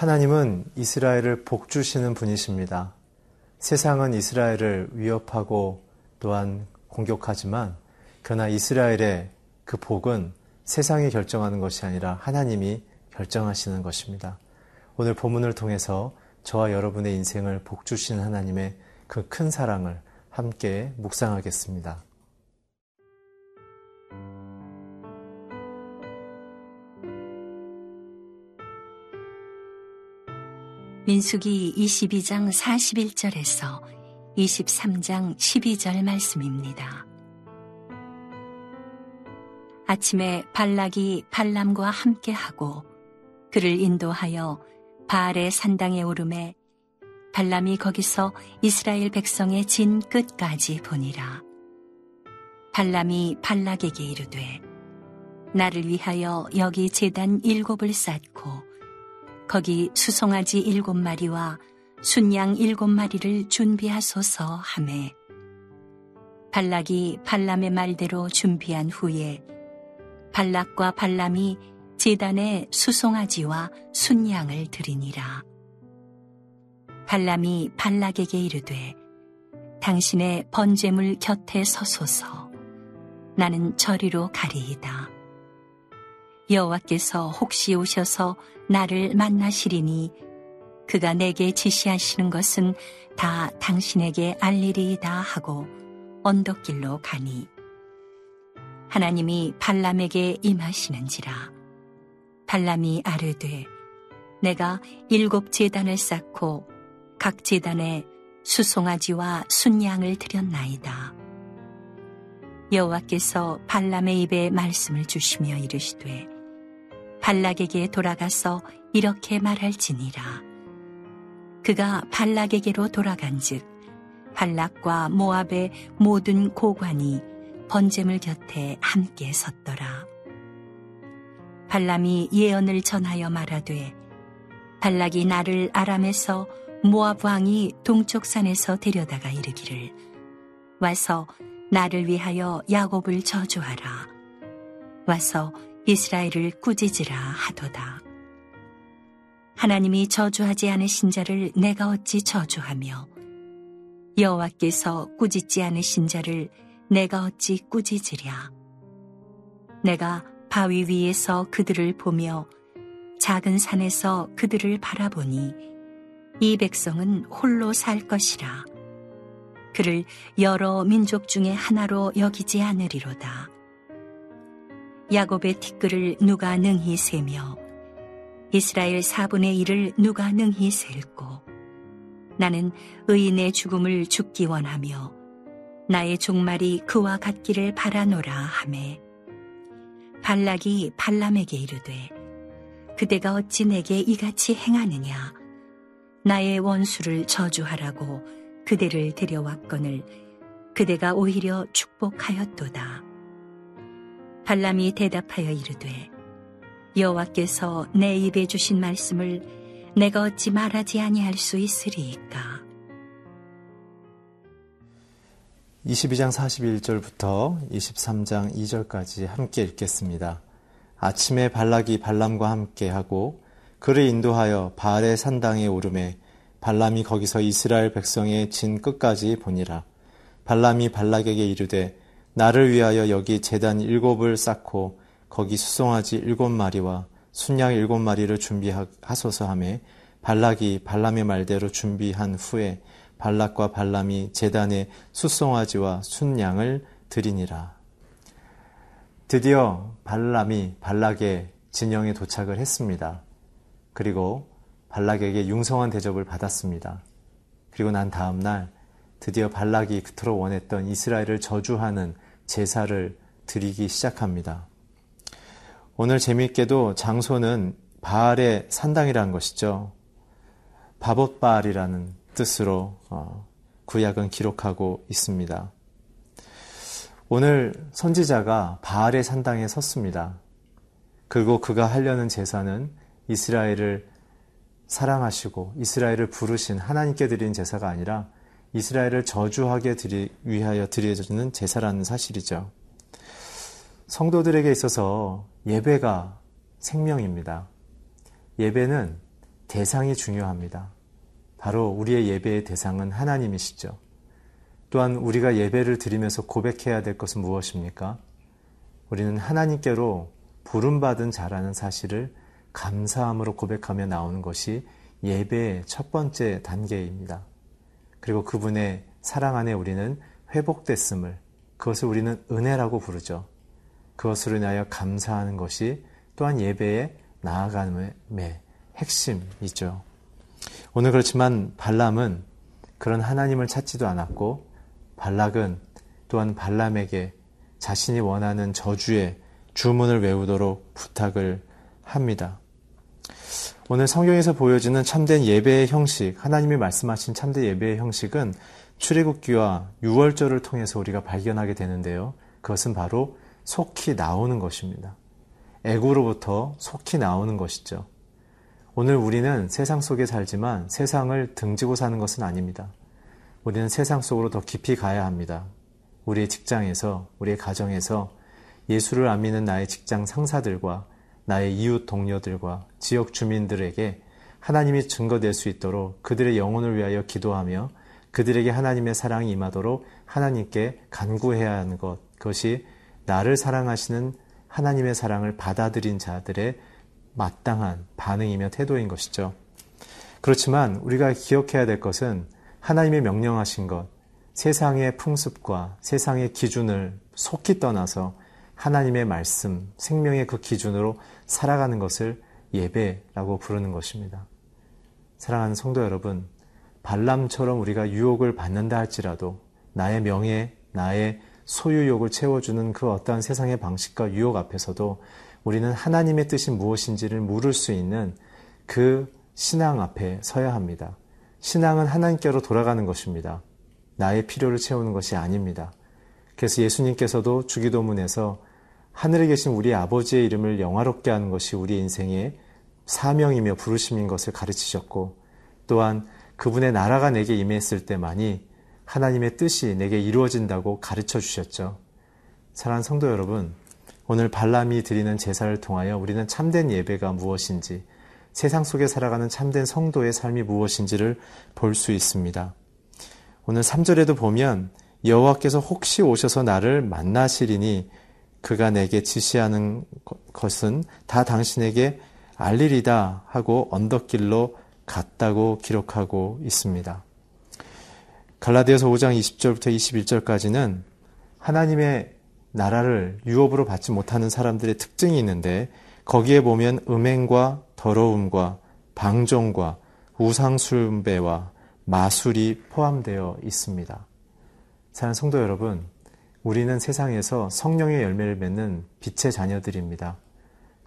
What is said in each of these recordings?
하나님은 이스라엘을 복주시는 분이십니다. 세상은 이스라엘을 위협하고 또한 공격하지만 그러나 이스라엘의 그 복은 세상이 결정하는 것이 아니라 하나님이 결정하시는 것입니다. 오늘 본문을 통해서 저와 여러분의 인생을 복주신 하나님의 그 큰 사랑을 함께 묵상하겠습니다. 민숙이 22장 41절에서 23장 12절 말씀입니다. 아침에 발락이 발람과 함께하고 그를 인도하여 바알의 산당에 오름에 발람이 거기서 이스라엘 백성의 진 끝까지 보니라. 발람이 발락에게 이르되 나를 위하여 여기 재단 일곱을 쌓고 거기 수송아지 일곱 마리와 순양 일곱 마리를 준비하소서 하매 발락이 발람의 말대로 준비한 후에 발락과 발람이 제단에 수송아지와 순양을 드리니라. 발람이 발락에게 이르되 당신의 번제물 곁에 서소서 나는 저리로 가리이다. 여호와께서 혹시 오셔서 나를 만나시리니 그가 내게 지시하시는 것은 다 당신에게 알리리이다 하고 언덕길로 가니 하나님이 발람에게 임하시는지라 발람이 아르되 내가 일곱 재단을 쌓고 각 재단에 수송아지와 순양을 드렸나이다. 여호와께서 발람의 입에 말씀을 주시며 이르시되 발락에게 돌아가서 이렇게 말할지니라. 그가 발락에게로 돌아간즉 발락과 모압의 모든 고관이 번제물 곁에 함께 섰더라. 발람이 예언을 전하여 말하되 발락이 나를 아람에서 모압 왕이 동쪽 산에서 데려다가 이르기를 와서 나를 위하여 야곱을 저주하라. 와서 이스라엘을 꾸짖으라 하도다. 하나님이 저주하지 않으신 자를 내가 어찌 저주하며 여호와께서 꾸짖지 않으신 자를 내가 어찌 꾸짖으랴. 내가 바위 위에서 그들을 보며 작은 산에서 그들을 바라보니 이 백성은 홀로 살 것이라. 그를 여러 민족 중에 하나로 여기지 않으리로다. 야곱의 티끌을 누가 능히 세며 이스라엘 4분의 1을 누가 능히 셀고 나는 의인의 죽음을 죽기 원하며 나의 종말이 그와 같기를 바라노라 하매 발락이 발람에게 이르되 그대가 어찌 내게 이같이 행하느냐 나의 원수를 저주하라고 그대를 데려왔거늘 그대가 오히려 축복하였도다. 발람이 대답하여 이르되 여호와께서 내 입에 주신 말씀을 내가 어찌 말하지 아니할 수 있으리이까 22장 41절부터 23장 2절까지 함께 읽겠습니다. 아침에 발락이 발람과 함께 하고 그를 인도하여 바알의 산당에 오름에 발람이 거기서 이스라엘 백성의 진 끝까지 보니라. 발람이 발락에게 이르되 나를 위하여 여기 재단 일곱을 쌓고 거기 수송아지 일곱 마리와 순양 일곱 마리를 준비하소서 하매 발락이 발람의 말대로 준비한 후에 발락과 발람이 재단에 숫송아지와 순양을 드리니라. 드디어 발람이 발락의 진영에 도착을 했습니다. 그리고 발락에게 융성한 대접을 받았습니다. 그리고 난 다음 날 드디어 발락이 그토록 원했던 이스라엘을 저주하는 제사를 드리기 시작합니다. 오늘 재미있게도 장소는 바알의 산당이라는 것이죠. 바봇바알이라는 뜻으로 어, 구약은 기록하고 있습니다. 오늘 선지자가 바알의 산당에 섰습니다. 그리고 그가 하려는 제사는 이스라엘을 사랑하시고 이스라엘을 부르신 하나님께 드린 제사가 아니라 이스라엘을 저주하게 드리, 위하여 드려지는 제사라는 사실이죠. 성도들에게 있어서 예배가 생명입니다. 예배는 대상이 중요합니다. 바로 우리의 예배의 대상은 하나님이시죠. 또한 우리가 예배를 드리면서 고백해야 될 것은 무엇입니까? 우리는 하나님께로 부름받은 자라는 사실을 감사함으로 고백하며 나오는 것이 예배의 첫 번째 단계입니다. 그리고 그분의 사랑 안에 우리는 회복됐음을 그것을 우리는 은혜라고 부르죠. 그것으로 인하여 감사하는 것이 또한 예배에 나아감의 핵심이죠. 오늘 그렇지만 발람은 그런 하나님을 찾지도 않았고 발락은 또한 발람에게 자신이 원하는 저주의 주문을 외우도록 부탁을 합니다. 오늘 성경에서 보여지는 참된 예배의 형식, 하나님이 말씀하신 참된 예배의 형식은 출애굽기와 유월절을 통해서 우리가 발견하게 되는데요. 그것은 바로 속히 나오는 것입니다. 애구로부터 속히 나오는 것이죠. 오늘 우리는 세상 속에 살지만 세상을 등지고 사는 것은 아닙니다. 우리는 세상 속으로 더 깊이 가야 합니다. 우리의 직장에서, 우리의 가정에서 예수를 안 믿는 나의 직장 상사들과 나의 이웃 동료들과 지역 주민들에게 하나님이 증거될 수 있도록 그들의 영혼을 위하여 기도하며 그들에게 하나님의 사랑이 임하도록 하나님께 간구해야 하는 것. 그것이 나를 사랑하시는 하나님의 사랑을 받아들인 자들의 마땅한 반응이며 태도인 것이죠. 그렇지만 우리가 기억해야 될 것은 하나님의 명령하신 것, 세상의 풍습과 세상의 기준을 속히 떠나서 하나님의 말씀, 생명의 그 기준으로 살아가는 것을 예배라고 부르는 것입니다. 사랑하는 성도 여러분, 발람처럼 우리가 유혹을 받는다 할지라도 나의 명예, 나의 소유욕을 채워주는 그 어떠한 세상의 방식과 유혹 앞에서도 우리는 하나님의 뜻이 무엇인지를 물을 수 있는 그 신앙 앞에 서야 합니다. 신앙은 하나님께로 돌아가는 것입니다. 나의 필요를 채우는 것이 아닙니다. 그래서 예수님께서도 주기도문에서 하늘에 계신 우리 아버지의 이름을 영화롭게 하는 것이 우리 인생의 사명이며 부르심인 것을 가르치셨고 또한 그분의 나라가 내게 임했을 때만이 하나님의 뜻이 내게 이루어진다고 가르쳐 주셨죠. 사랑하는 성도 여러분, 오늘 발람이 드리는 제사를 통하여 우리는 참된 예배가 무엇인지, 세상 속에 살아가는 참된 성도의 삶이 무엇인지를 볼 수 있습니다. 오늘 3절에도 보면 여호와께서 혹시 오셔서 나를 만나시리니 그가 내게 지시하는 것은 다 당신에게 알리리다 하고 언덕길로 갔다고 기록하고 있습니다. 갈라디아서 5장 20절부터 21절까지는 하나님의 나라를 유업으로 받지 못하는 사람들의 특징이 있는데 거기에 보면 음행과 더러움과 방종과 우상숭배와 마술이 포함되어 있습니다. 사랑 성도 여러분, 우리는 세상에서 성령의 열매를 맺는 빛의 자녀들입니다.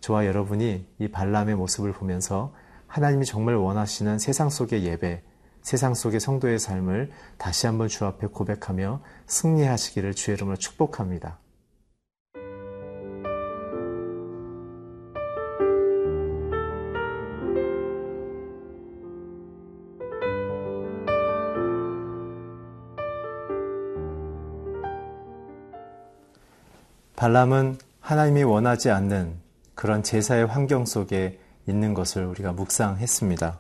저와 여러분이 이 발람의 모습을 보면서 하나님이 정말 원하시는 세상 속의 예배, 세상 속의 성도의 삶을 다시 한번 주 앞에 고백하며 승리하시기를 주의 이름으로 축복합니다. 발람은 하나님이 원하지 않는 그런 제사의 환경 속에 있는 것을 우리가 묵상했습니다.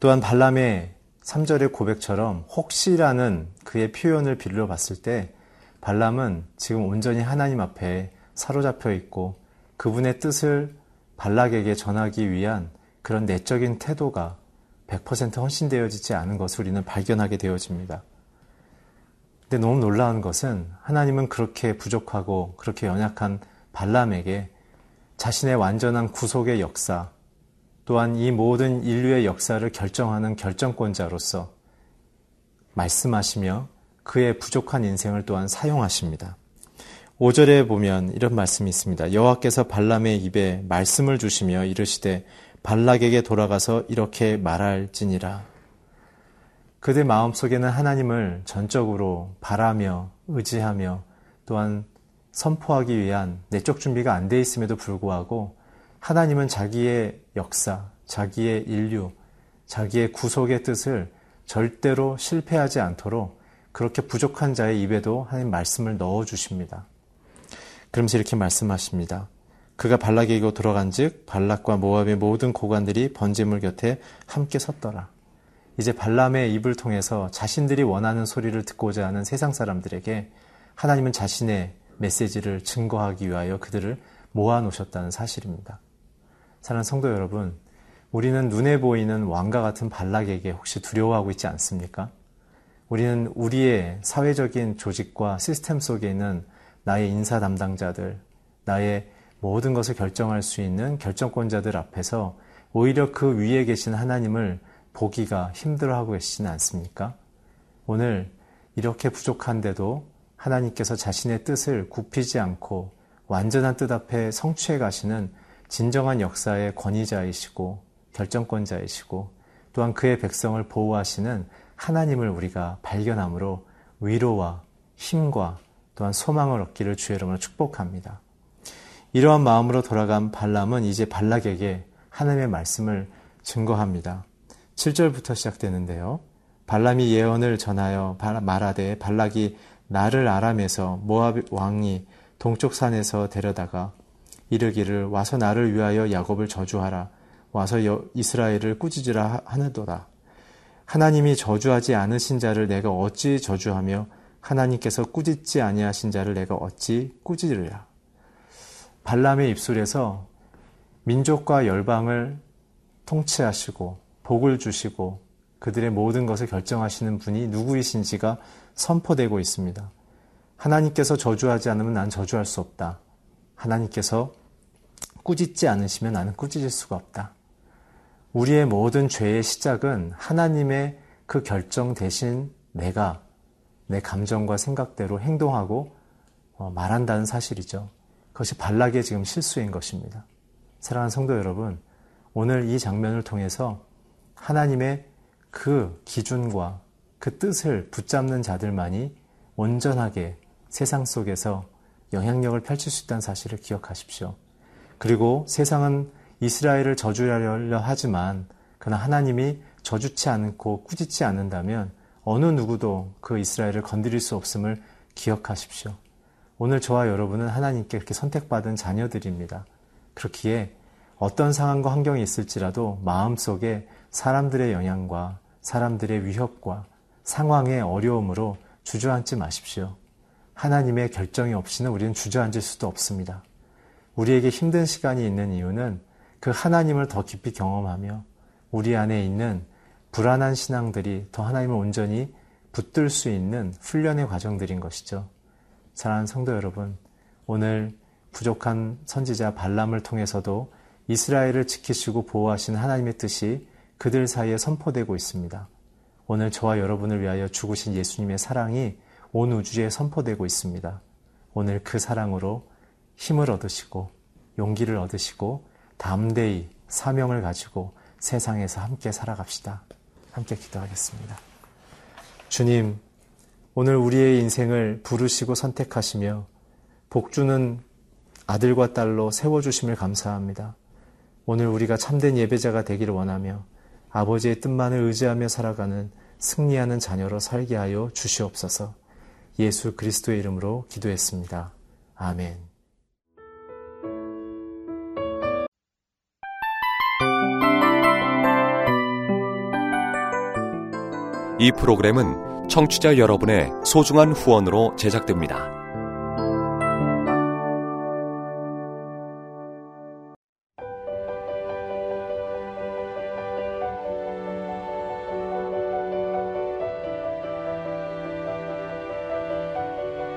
또한 발람의 3절의 고백처럼 혹시라는 그의 표현을 빌려 봤을 때 발람은 지금 온전히 하나님 앞에 사로잡혀 있고 그분의 뜻을 발락에게 전하기 위한 그런 내적인 태도가 100% 헌신되어지지 않은 것을 우리는 발견하게 되어집니다. 근데 너무 놀라운 것은 하나님은 그렇게 부족하고 그렇게 연약한 발람에게 자신의 완전한 구속의 역사, 또한 이 모든 인류의 역사를 결정하는 결정권자로서 말씀하시며 그의 부족한 인생을 또한 사용하십니다. 5절에 보면 이런 말씀이 있습니다. 여호와께서 발람의 입에 말씀을 주시며 이르시되 발락에게 돌아가서 이렇게 말할지니라. 그들 마음속에는 하나님을 전적으로 바라며 의지하며 또한 선포하기 위한 내적 준비가 안 돼 있음에도 불구하고 하나님은 자기의 역사, 자기의 인류, 자기의 구속의 뜻을 절대로 실패하지 않도록 그렇게 부족한 자의 입에도 하나님 말씀을 넣어 주십니다. 그러면서 이렇게 말씀하십니다. 그가 발락에게로 돌아간즉 발락과 모압의 모든 고관들이 번제물 곁에 함께 섰더라. 이제 발람의 입을 통해서 자신들이 원하는 소리를 듣고자 하는 세상 사람들에게 하나님은 자신의 메시지를 증거하기 위하여 그들을 모아 놓으셨다는 사실입니다. 사랑하는 성도 여러분, 우리는 눈에 보이는 왕과 같은 발락에게 혹시 두려워하고 있지 않습니까? 우리는 우리의 사회적인 조직과 시스템 속에 있는 나의 인사 담당자들, 나의 모든 것을 결정할 수 있는 결정권자들 앞에서 오히려 그 위에 계신 하나님을 보기가 힘들어하고 계시지는 않습니까? 오늘 이렇게 부족한데도 하나님께서 자신의 뜻을 굽히지 않고 완전한 뜻 앞에 성취해 가시는 진정한 역사의 권위자이시고 결정권자이시고 또한 그의 백성을 보호하시는 하나님을 우리가 발견함으로 위로와 힘과 또한 소망을 얻기를 주의 이름으로 축복합니다. 이러한 마음으로 돌아간 발람은 이제 발락에게 하나님의 말씀을 증거합니다. 7절부터 시작되는데요. 발람이 예언을 전하여 말하되 발락이 나를 아람에서 모압 왕이 동쪽 산에서 데려다가 이르기를 와서 나를 위하여 야곱을 저주하라 와서 이스라엘을 꾸짖으라 하느도다. 하나님이 저주하지 않으신 자를 내가 어찌 저주하며 하나님께서 꾸짖지 아니하신 자를 내가 어찌 꾸짖으랴. 발람의 입술에서 민족과 열방을 통치하시고 복을 주시고 그들의 모든 것을 결정하시는 분이 누구이신지가 선포되고 있습니다. 하나님께서 저주하지 않으면 난 저주할 수 없다. 하나님께서 꾸짖지 않으시면 나는 꾸짖을 수가 없다. 우리의 모든 죄의 시작은 하나님의 그 결정 대신 내가 내 감정과 생각대로 행동하고 어, 말한다는 사실이죠. 그것이 발락의 지금 실수인 것입니다. 사랑하는 성도 여러분, 오늘 이 장면을 통해서 하나님의 그 기준과 그 뜻을 붙잡는 자들만이 온전하게 세상 속에서 영향력을 펼칠 수 있다는 사실을 기억하십시오. 그리고 세상은 이스라엘을 저주하려 하지만 그러나 하나님이 저주치 않고 꾸짖지 않는다면 어느 누구도 그 이스라엘을 건드릴 수 없음을 기억하십시오. 오늘 저와 여러분은 하나님께 그렇게 선택받은 자녀들입니다. 그렇기에 어떤 상황과 환경이 있을지라도 마음속에 사람들의 영향과 사람들의 위협과 상황의 어려움으로 주저앉지 마십시오. 하나님의 결정이 없이는 우리는 주저앉을 수도 없습니다. 우리에게 힘든 시간이 있는 이유는 그 하나님을 더 깊이 경험하며 우리 안에 있는 불안한 신앙들이 더 하나님을 온전히 붙들 수 있는 훈련의 과정들인 것이죠. 사랑하는 성도 여러분, 오늘 부족한 선지자 발람을 통해서도 이스라엘을 지키시고 보호하시는 하나님의 뜻이 그들 사이에 선포되고 있습니다. 오늘 저와 여러분을 위하여 죽으신 예수님의 사랑이 온 우주에 선포되고 있습니다. 오늘 그 사랑으로 힘을 얻으시고 용기를 얻으시고 담대히 사명을 가지고 세상에서 함께 살아갑시다. 함께 기도하겠습니다. 주님, 오늘 우리의 인생을 부르시고 선택하시며 복주는 아들과 딸로 세워주심을 감사합니다. 오늘 우리가 참된 예배자가 되기를 원하며 아버지의 뜻만을 의지하며 살아가는 승리하는 자녀로 살게 하여 주시옵소서 예수 그리스도의 이름으로 기도했습니다. 아멘. 이 프로그램은 청취자 여러분의 소중한 후원으로 제작됩니다.